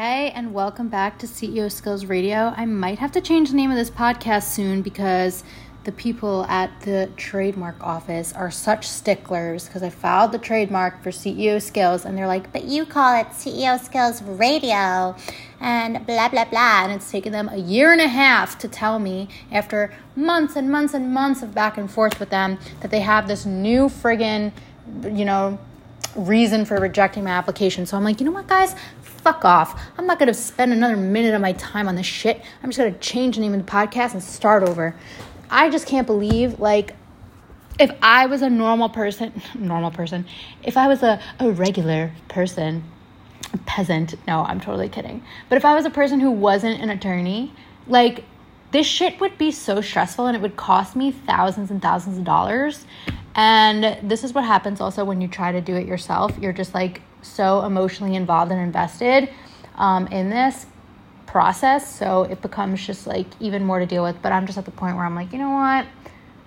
Hey, and welcome back to CEO Skills Radio. I might have to change the name of this podcast soon because the people at the trademark office are such sticklers because I filed the trademark for CEO Skills and they're like, but you call it CEO Skills Radio and blah, blah, blah. And it's taken them a year and a half to tell me after months and months and months of back and forth with them that they have this new friggin', you know, reason for rejecting my application. So I'm like, you know what, guys? Fuck off. I'm not going to spend another minute of my time on this shit. I'm just going to change the name of the podcast and start over. I just can't believe, like, if I was a normal person, normal person, if I was a, a regular person, a peasant, no, I'm totally kidding. But if I was a person who wasn't an attorney, like, this shit would be so stressful and it would cost me thousands and thousands of dollars. And this is what happens also when you try to do it yourself. You're just like so emotionally involved and invested um, in this process. So it becomes just like even more to deal with. But I'm just at the point where I'm like, you know what?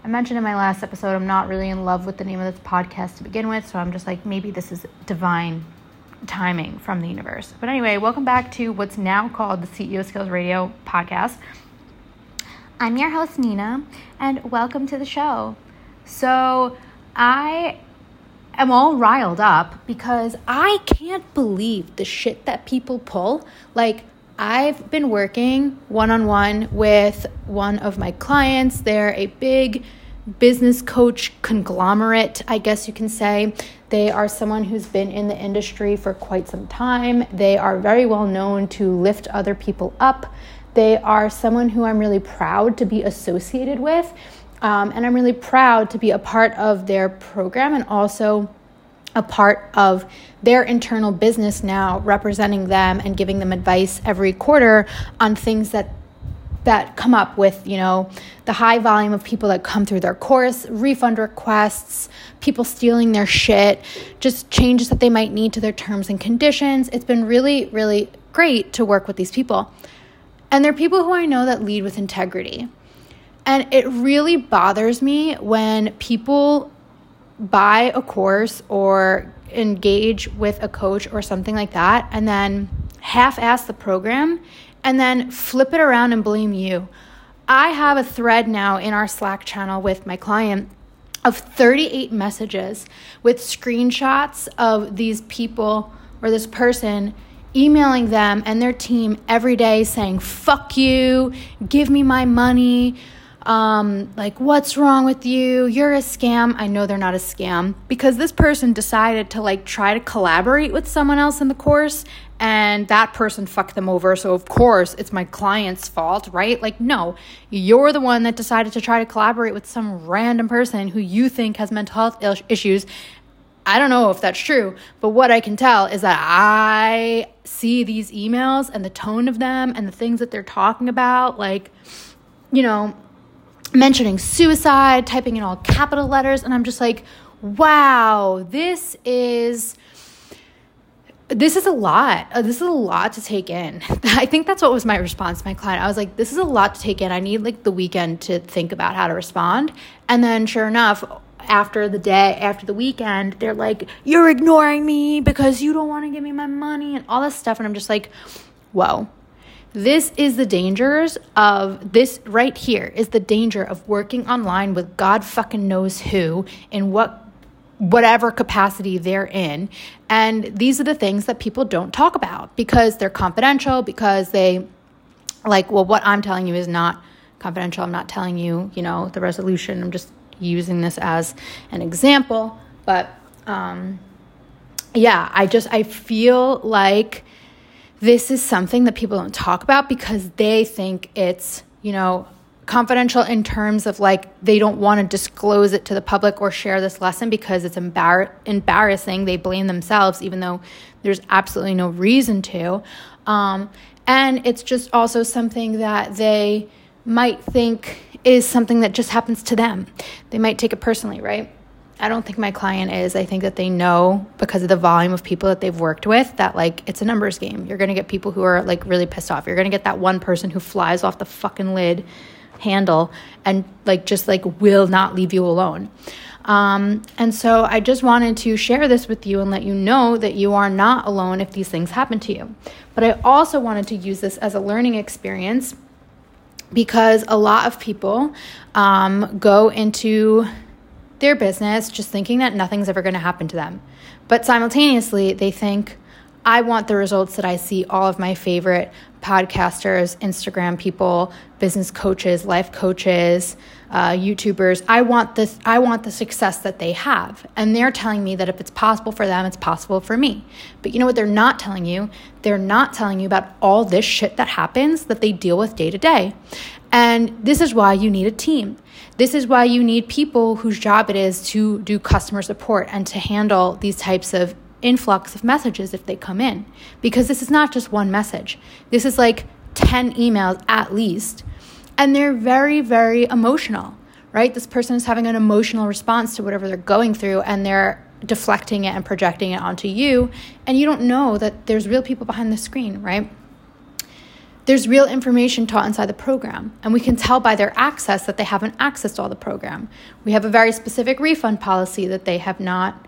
I mentioned in my last episode, I'm not really in love with the name of this podcast to begin with. So I'm just like, maybe this is divine timing from the universe. But anyway, welcome back to what's now called the CEO Skills Radio podcast. I'm your host, Nina, and welcome to the show. So I am all riled up because I can't believe the shit that people pull. Like, I've been working one on one with one of my clients. They're a big business coach conglomerate, I guess you can say. They are someone who's been in the industry for quite some time. They are very well known to lift other people up. They are someone who I'm really proud to be associated with. Um, and I'm really proud to be a part of their program and also a part of their internal business now, representing them and giving them advice every quarter on things that that come up with you know the high volume of people that come through their course refund requests people stealing their shit just changes that they might need to their terms and conditions. It's been really really great to work with these people. And they're people who i know that lead with integrity and it really bothers me when people buy a course or engage with a coach or something like that and then half ass the program and then flip it around and blame you. I have a thread now in our Slack channel with my client of 38 messages with screenshots of these people or this person emailing them and their team every day saying, fuck you, give me my money um, like, what's wrong with you? You're a scam. I know they're not a scam because this person decided to like try to collaborate with someone else in the course and that person fucked them over. So, of course, it's my client's fault, right? Like, no, you're the one that decided to try to collaborate with some random person who you think has mental health issues. I don't know if that's true, but what I can tell is that I see these emails and the tone of them and the things that they're talking about. Like, you know, mentioning suicide, typing in all capital letters, and I'm just like, wow, this is this is a lot. Uh, this is a lot to take in. I think that's what was my response to my client. I was like, this is a lot to take in. I need like the weekend to think about how to respond. And then sure enough, after the day, after the weekend, they're like, you're ignoring me because you don't want to give me my money and all this stuff. And I'm just like, whoa, this is the dangers of this right here is the danger of working online with God fucking knows who in what whatever capacity they're in. And these are the things that people don't talk about because they're confidential, because they like, well, what I'm telling you is not confidential. I'm not telling you, you know, the resolution. I'm just using this as an example. But um yeah, I just I feel like this is something that people don't talk about because they think it's, you know, confidential in terms of like they don't want to disclose it to the public or share this lesson because it's embar- embarrassing. They blame themselves, even though there's absolutely no reason to. Um, and it's just also something that they might think is something that just happens to them. They might take it personally, right? I don't think my client is. I think that they know because of the volume of people that they've worked with that like it's a numbers game. You're going to get people who are like really pissed off. You're going to get that one person who flies off the fucking lid handle and like just like will not leave you alone. Um, and so I just wanted to share this with you and let you know that you are not alone if these things happen to you. But I also wanted to use this as a learning experience because a lot of people um, go into their business just thinking that nothing's ever going to happen to them. But simultaneously, they think, I want the results that I see all of my favorite podcasters, Instagram people, business coaches, life coaches, uh, YouTubers. I want this. I want the success that they have, and they're telling me that if it's possible for them, it's possible for me. But you know what? They're not telling you. They're not telling you about all this shit that happens that they deal with day to day. And this is why you need a team. This is why you need people whose job it is to do customer support and to handle these types of influx of messages if they come in. Because this is not just one message, this is like 10 emails at least. And they're very, very emotional, right? This person is having an emotional response to whatever they're going through and they're deflecting it and projecting it onto you. And you don't know that there's real people behind the screen, right? There's real information taught inside the program, and we can tell by their access that they haven't accessed all the program. We have a very specific refund policy that they have not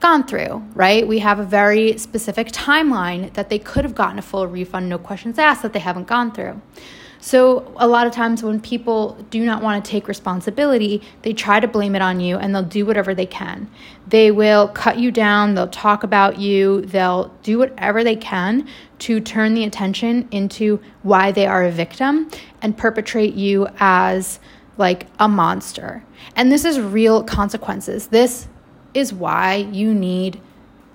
gone through, right? We have a very specific timeline that they could have gotten a full refund, no questions asked, that they haven't gone through. So, a lot of times when people do not want to take responsibility, they try to blame it on you and they'll do whatever they can. They will cut you down, they'll talk about you, they'll do whatever they can to turn the attention into why they are a victim and perpetrate you as like a monster. And this is real consequences. This is why you need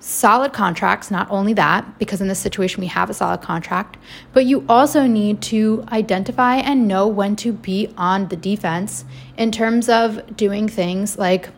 solid contracts. Not only that, because in this situation we have a solid contract, but you also need to identify and know when to be on the defense in terms of doing things like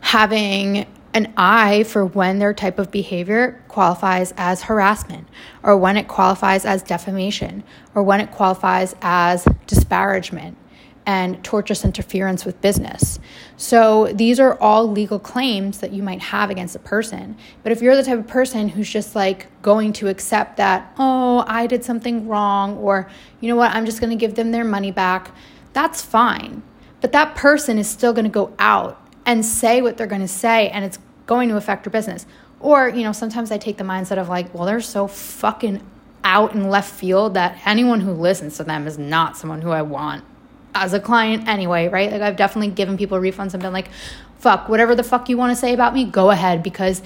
having an eye for when their type of behavior qualifies as harassment, or when it qualifies as defamation, or when it qualifies as disparagement and tortious interference with business. So these are all legal claims that you might have against a person. But if you're the type of person who's just like going to accept that, oh, I did something wrong, or you know what, I'm just going to give them their money back, that's fine. But that person is still going to go out and say what they're going to say, and it's going to affect your business. Or, you know, sometimes I take the mindset of like, well, they're so fucking out in left field that anyone who listens to them is not someone who I want as a client anyway, right? Like I've definitely given people refunds and been like, fuck, whatever the fuck you want to say about me, go ahead because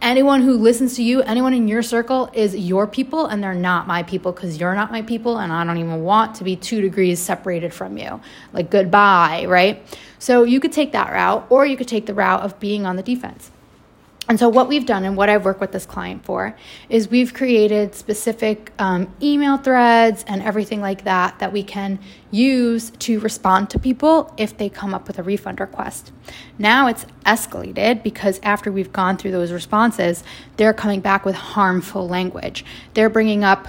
anyone who listens to you, anyone in your circle is your people and they're not my people because you're not my people and I don't even want to be two degrees separated from you. Like goodbye, right? So you could take that route or you could take the route of being on the defense. And so, what we've done and what I've worked with this client for is we've created specific um, email threads and everything like that that we can use to respond to people if they come up with a refund request. Now it's escalated because after we've gone through those responses, they're coming back with harmful language. They're bringing up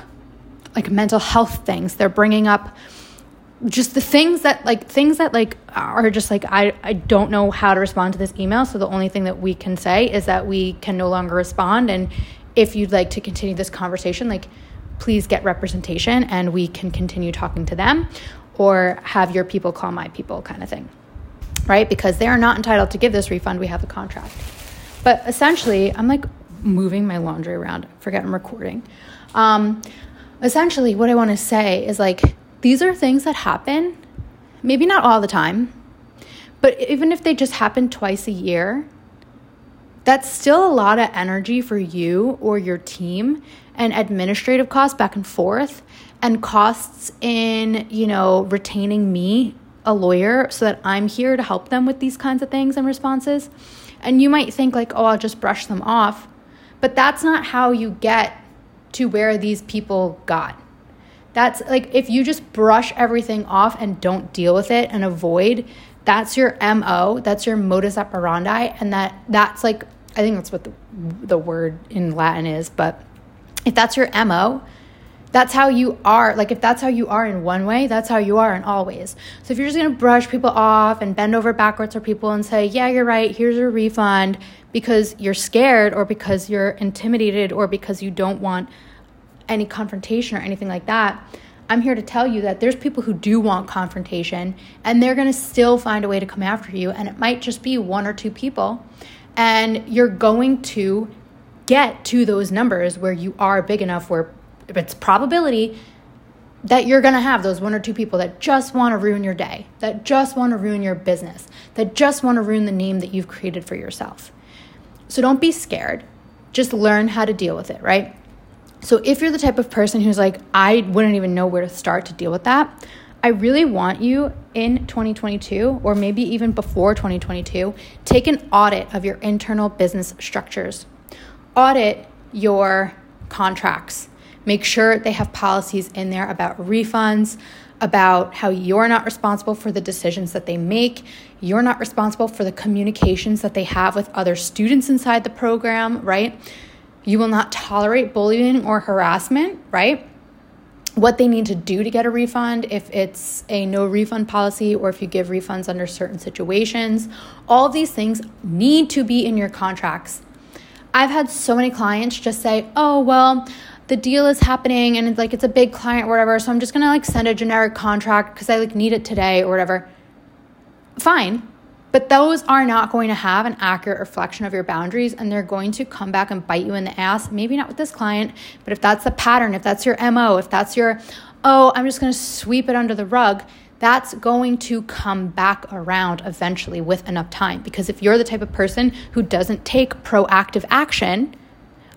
like mental health things, they're bringing up just the things that like things that like are just like I, I don't know how to respond to this email so the only thing that we can say is that we can no longer respond and if you'd like to continue this conversation like please get representation and we can continue talking to them or have your people call my people kind of thing right? Because they are not entitled to give this refund we have a contract. But essentially i'm like moving my laundry around forget i'm recording. Um, essentially what i want to say is like these are things that happen, maybe not all the time, but even if they just happen twice a year, that's still a lot of energy for you or your team and administrative costs back and forth and costs in, you know, retaining me, a lawyer, so that I'm here to help them with these kinds of things and responses. And you might think like, "Oh, I'll just brush them off." But that's not how you get to where these people got. That's like if you just brush everything off and don't deal with it and avoid, that's your MO, that's your modus operandi and that that's like I think that's what the the word in Latin is, but if that's your MO, that's how you are. Like if that's how you are in one way, that's how you are in all ways. So if you're just to brush people off and bend over backwards for people and say, "Yeah, you're right. Here's your refund," because you're scared or because you're intimidated or because you don't want any confrontation or anything like that, I'm here to tell you that there's people who do want confrontation and they're going to still find a way to come after you. And it might just be one or two people. And you're going to get to those numbers where you are big enough where it's probability that you're going to have those one or two people that just want to ruin your day, that just want to ruin your business, that just want to ruin the name that you've created for yourself. So don't be scared. Just learn how to deal with it, right? So if you're the type of person who's like, I wouldn't even know where to start to deal with that, I really want you in 2022 or maybe even before 2022, take an audit of your internal business structures. Audit your contracts. Make sure they have policies in there about refunds, about how you're not responsible for the decisions that they make. You're not responsible for the communications that they have with other students inside the program, right? You will not tolerate bullying or harassment, right? What they need to do to get a refund, if it's a no refund policy or if you give refunds under certain situations. All these things need to be in your contracts. I've had so many clients just say, oh, well, the deal is happening and it's like it's a big client or whatever, so I'm just gonna like send a generic contract because I like need it today or whatever. Fine. But those are not going to have an accurate reflection of your boundaries and they're going to come back and bite you in the ass. Maybe not with this client, but if that's the pattern, if that's your MO, if that's your, oh, I'm just going to sweep it under the rug, that's going to come back around eventually with enough time. Because if you're the type of person who doesn't take proactive action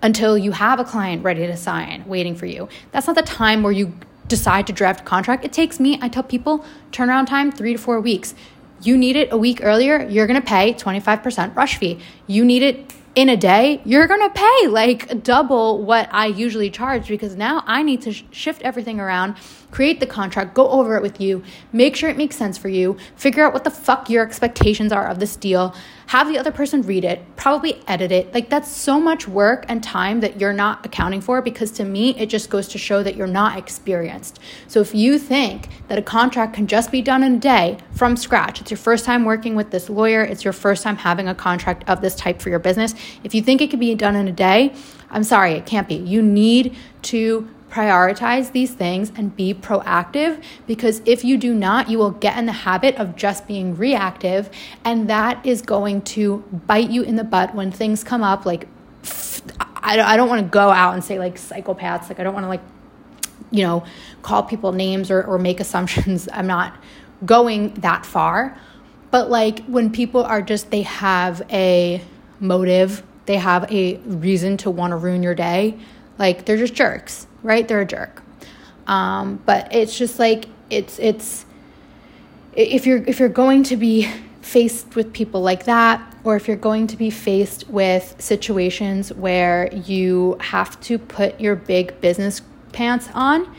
until you have a client ready to sign, waiting for you, that's not the time where you decide to draft a contract. It takes me, I tell people, turnaround time three to four weeks. You need it a week earlier, you're gonna pay 25% rush fee. You need it in a day, you're gonna pay like double what I usually charge because now I need to sh- shift everything around create the contract, go over it with you, make sure it makes sense for you, figure out what the fuck your expectations are of this deal, have the other person read it, probably edit it. Like that's so much work and time that you're not accounting for because to me, it just goes to show that you're not experienced. So if you think that a contract can just be done in a day from scratch, it's your first time working with this lawyer, it's your first time having a contract of this type for your business. If you think it can be done in a day, I'm sorry, it can't be. You need to prioritize these things and be proactive because if you do not, you will get in the habit of just being reactive, and that is going to bite you in the butt when things come up. Like, I don't want to go out and say like psychopaths, like, I don't want to like, you know, call people names or, or make assumptions. I'm not going that far. But like, when people are just, they have a motive, they have a reason to want to ruin your day, like, they're just jerks right? They're a jerk. Um, but it's just like it's it's if you're if you're going to be faced with people like that or if you're going to be faced with situations where you have to put your big business pants on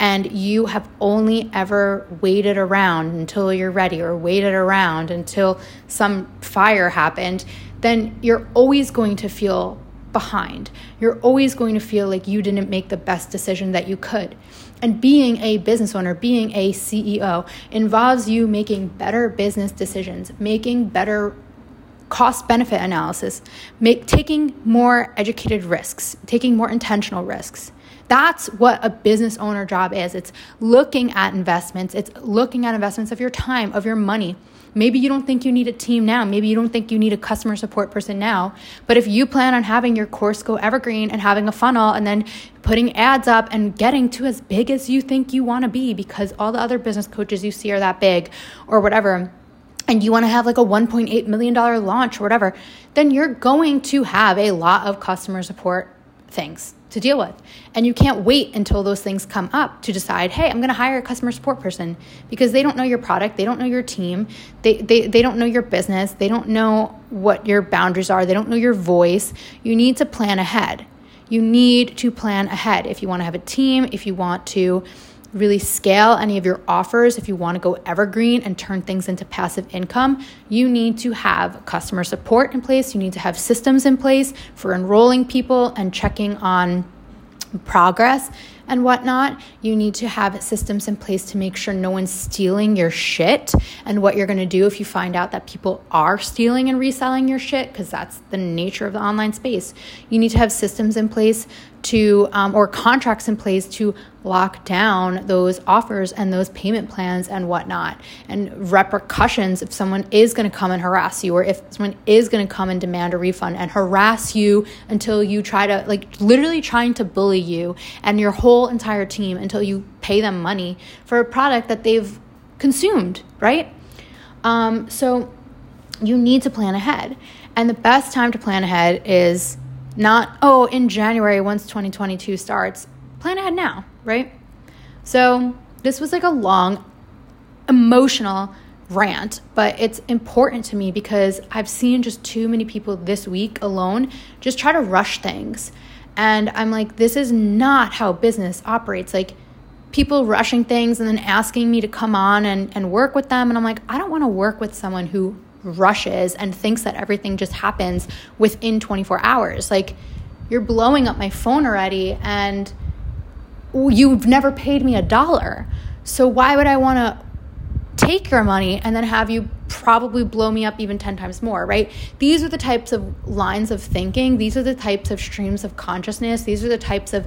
and you have only ever waited around until you're ready or waited around until some fire happened, then you're always going to feel behind. You're always going to feel like you didn't make the best decision that you could. And being a business owner, being a CEO, involves you making better business decisions, making better cost benefit analysis, make, taking more educated risks, taking more intentional risks. That's what a business owner job is. It's looking at investments, it's looking at investments of your time, of your money Maybe you don't think you need a team now. Maybe you don't think you need a customer support person now. But if you plan on having your course go evergreen and having a funnel and then putting ads up and getting to as big as you think you want to be because all the other business coaches you see are that big or whatever, and you want to have like a $1.8 million launch or whatever, then you're going to have a lot of customer support things to deal with. And you can't wait until those things come up to decide, hey, I'm going to hire a customer support person because they don't know your product, they don't know your team, they, they, they don't know your business, they don't know what your boundaries are, they don't know your voice. You need to plan ahead. You need to plan ahead if you want to have a team, if you want to really scale any of your offers, if you want to go evergreen and turn things into passive income, you need to have customer support in place. You need to have systems in place for enrolling people and checking on progress and whatnot, you need to have systems in place to make sure no one's stealing your shit. And what you're gonna do if you find out that people are stealing and reselling your shit, because that's the nature of the online space. You need to have systems in place to um, or contracts in place to lock down those offers and those payment plans and whatnot and repercussions if someone is going to come and harass you or if someone is going to come and demand a refund and harass you until you try to like literally trying to bully you and your whole entire team until you pay them money for a product that they've consumed right um, so you need to plan ahead and the best time to plan ahead is not, oh, in January once 2022 starts. Plan ahead now, right? So this was like a long, emotional rant, but it's important to me because I've seen just too many people this week alone just try to rush things. And I'm like, this is not how business operates. Like, people rushing things and then asking me to come on and, and work with them. And I'm like, I don't want to work with someone who rushes and thinks that everything just happens within 24 hours. Like, you're blowing up my phone already, and you've never paid me a dollar. So, why would I want to take your money and then have you probably blow me up even 10 times more, right? These are the types of lines of thinking. These are the types of streams of consciousness. These are the types of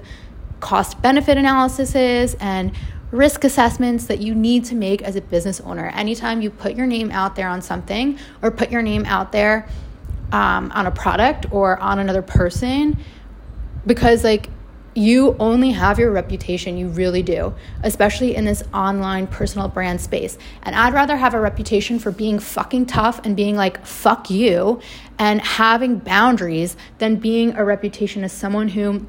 cost benefit analyses and risk assessments that you need to make as a business owner. Anytime you put your name out there on something or put your name out there um, on a product or on another person, because like you only have your reputation, you really do, especially in this online personal brand space. And I'd rather have a reputation for being fucking tough and being like, fuck you, and having boundaries than being a reputation as someone who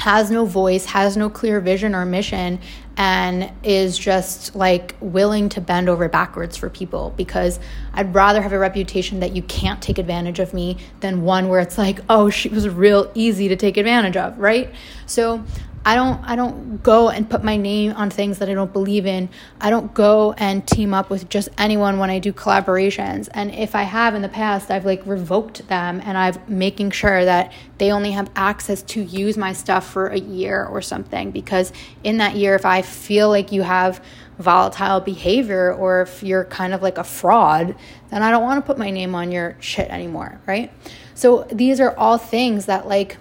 has no voice, has no clear vision or mission, and is just like willing to bend over backwards for people because I'd rather have a reputation that you can't take advantage of me than one where it's like, oh, she was real easy to take advantage of, right? So I don't I don't go and put my name on things that I don't believe in. I don't go and team up with just anyone when I do collaborations. And if I have in the past, I've like revoked them and I've making sure that they only have access to use my stuff for a year or something because in that year if I feel like you have volatile behavior or if you're kind of like a fraud, then I don't want to put my name on your shit anymore, right? So these are all things that like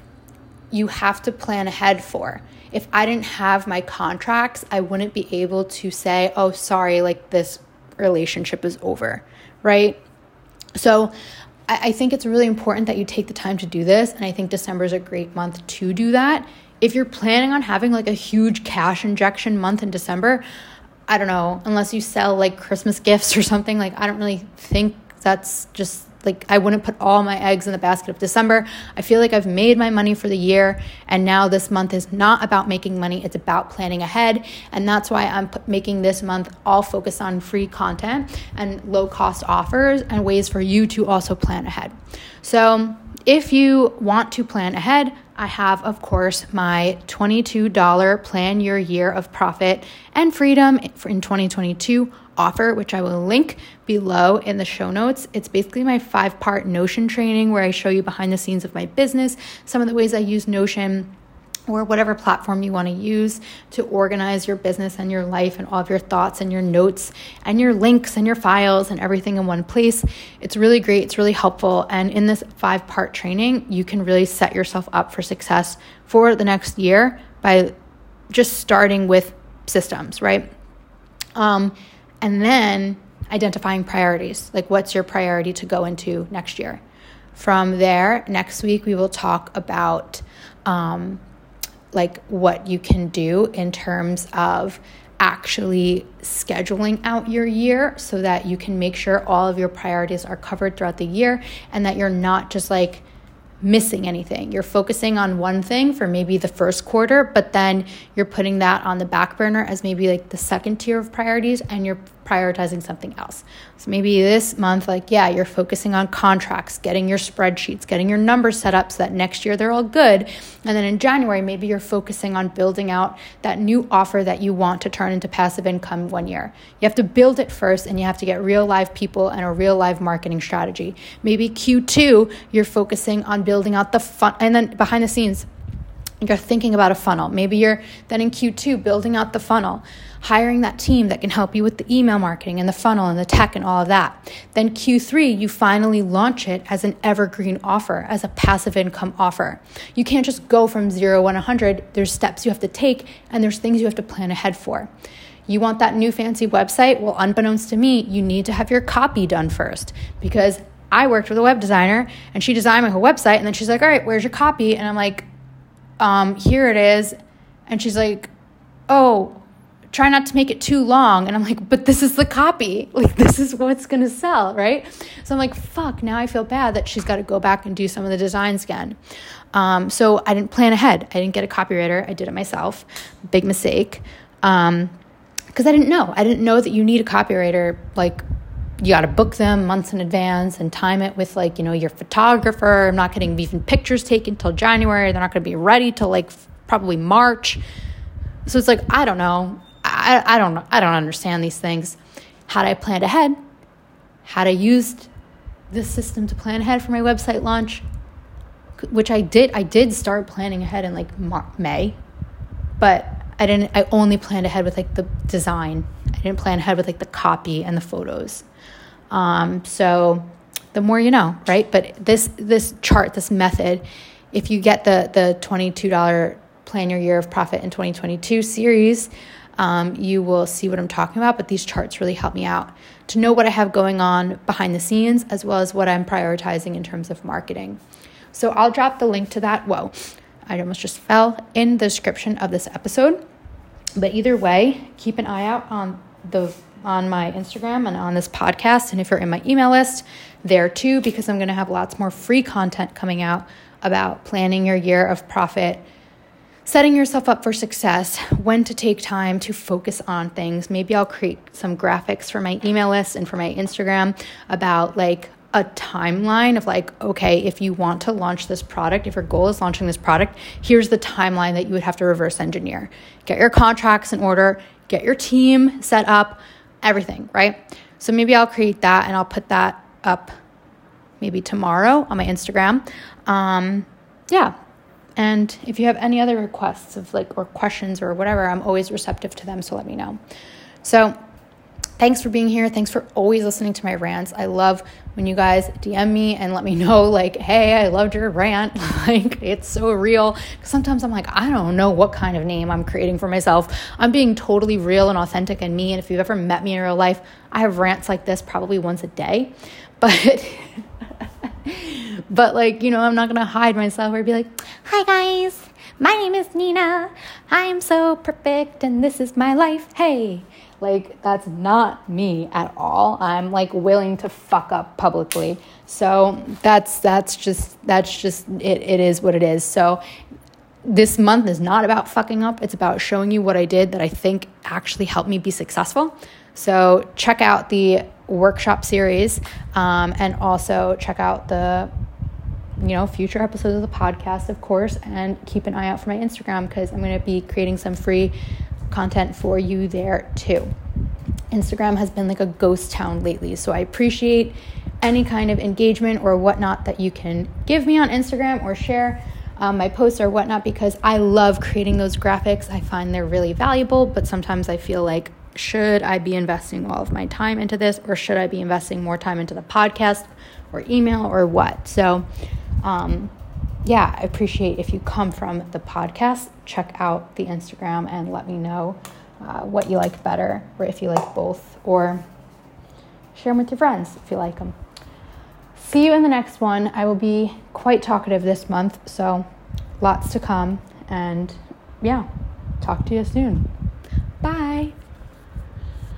you have to plan ahead for. If I didn't have my contracts, I wouldn't be able to say, oh, sorry, like this relationship is over, right? So I, I think it's really important that you take the time to do this. And I think December is a great month to do that. If you're planning on having like a huge cash injection month in December, I don't know, unless you sell like Christmas gifts or something, like I don't really think that's just like I wouldn't put all my eggs in the basket of December. I feel like I've made my money for the year and now this month is not about making money, it's about planning ahead and that's why I'm making this month all focused on free content and low cost offers and ways for you to also plan ahead. So, if you want to plan ahead, I have, of course, my $22 Plan Your Year of Profit and Freedom in 2022 offer, which I will link below in the show notes. It's basically my five part Notion training where I show you behind the scenes of my business, some of the ways I use Notion or whatever platform you want to use to organize your business and your life and all of your thoughts and your notes and your links and your files and everything in one place. It's really great, it's really helpful. And in this five part training, you can really set yourself up for success for the next year by just starting with systems, right? Um, and then identifying priorities like what's your priority to go into next year from there next week we will talk about um, like what you can do in terms of actually scheduling out your year so that you can make sure all of your priorities are covered throughout the year and that you're not just like missing anything. You're focusing on one thing for maybe the first quarter, but then you're putting that on the back burner as maybe like the second tier of priorities and you're prioritizing something else. So maybe this month, like, yeah, you're focusing on contracts, getting your spreadsheets, getting your numbers set up so that next year they're all good. And then in January, maybe you're focusing on building out that new offer that you want to turn into passive income one year. You have to build it first and you have to get real live people and a real live marketing strategy. Maybe Q2, you're focusing on building out the fun, and then behind the scenes, you're thinking about a funnel. Maybe you're then in Q2 building out the funnel, hiring that team that can help you with the email marketing and the funnel and the tech and all of that. Then Q3, you finally launch it as an evergreen offer, as a passive income offer. You can't just go from 0 to 100. There's steps you have to take and there's things you have to plan ahead for. You want that new fancy website? Well, unbeknownst to me, you need to have your copy done first because I worked with a web designer and she designed my whole website and then she's like, "All right, where's your copy?" And I'm like, um, here it is. And she's like, oh, try not to make it too long. And I'm like, but this is the copy. Like, this is what's going to sell, right? So I'm like, fuck, now I feel bad that she's got to go back and do some of the designs again. Um, so I didn't plan ahead. I didn't get a copywriter. I did it myself. Big mistake. Um, because I didn't know. I didn't know that you need a copywriter like you got to book them months in advance and time it with like you know your photographer. I'm not getting even pictures taken till january. They're not going to be ready till like probably march. So it's like i don't know. I, I don't i don't understand these things. Had i planned ahead? Had i used this system to plan ahead for my website launch? Which i did i did start planning ahead in like may. But i didn't i only planned ahead with like the design i didn't plan ahead with like the copy and the photos um, so the more you know, right? But this this chart, this method, if you get the the twenty two dollar plan your year of profit in 2022 series, um, you will see what I'm talking about. But these charts really help me out to know what I have going on behind the scenes as well as what I'm prioritizing in terms of marketing. So I'll drop the link to that. Whoa, I almost just fell in the description of this episode. But either way, keep an eye out on the on my Instagram and on this podcast. And if you're in my email list, there too, because I'm going to have lots more free content coming out about planning your year of profit, setting yourself up for success, when to take time to focus on things. Maybe I'll create some graphics for my email list and for my Instagram about like a timeline of like, okay, if you want to launch this product, if your goal is launching this product, here's the timeline that you would have to reverse engineer. Get your contracts in order, get your team set up everything, right? So maybe I'll create that and I'll put that up maybe tomorrow on my Instagram. Um, yeah. And if you have any other requests of like or questions or whatever, I'm always receptive to them. So let me know. So thanks for being here. Thanks for always listening to my rants. I love when you guys DM me and let me know, like, hey, I loved your rant. like, it's so real. Sometimes I'm like, I don't know what kind of name I'm creating for myself. I'm being totally real and authentic and me. And if you've ever met me in real life, I have rants like this probably once a day. But. but like you know i'm not gonna hide myself or be like hi guys my name is nina i'm so perfect and this is my life hey like, that's not me at all. I'm like willing to fuck up publicly. So that's that's just that's just it, it is what it is. So this month is not about fucking up. It's about showing you what I did that I think actually helped me be successful. So check out the workshop series um, and also check out the you know future episodes of the podcast of course and keep an eye out for my instagram because i'm going to be creating some free content for you there too. Instagram has been like a ghost town lately, so I appreciate any kind of engagement or whatnot that you can give me on Instagram or share um, my posts or whatnot because I love creating those graphics. I find they're really valuable, but sometimes I feel like, should I be investing all of my time into this or should I be investing more time into the podcast or email or what? So, um, yeah, I appreciate if you come from the podcast, check out the Instagram and let me know uh, what you like better, or if you like both, or share them with your friends if you like them. See you in the next one. I will be quite talkative this month, so lots to come. And yeah, talk to you soon. Bye.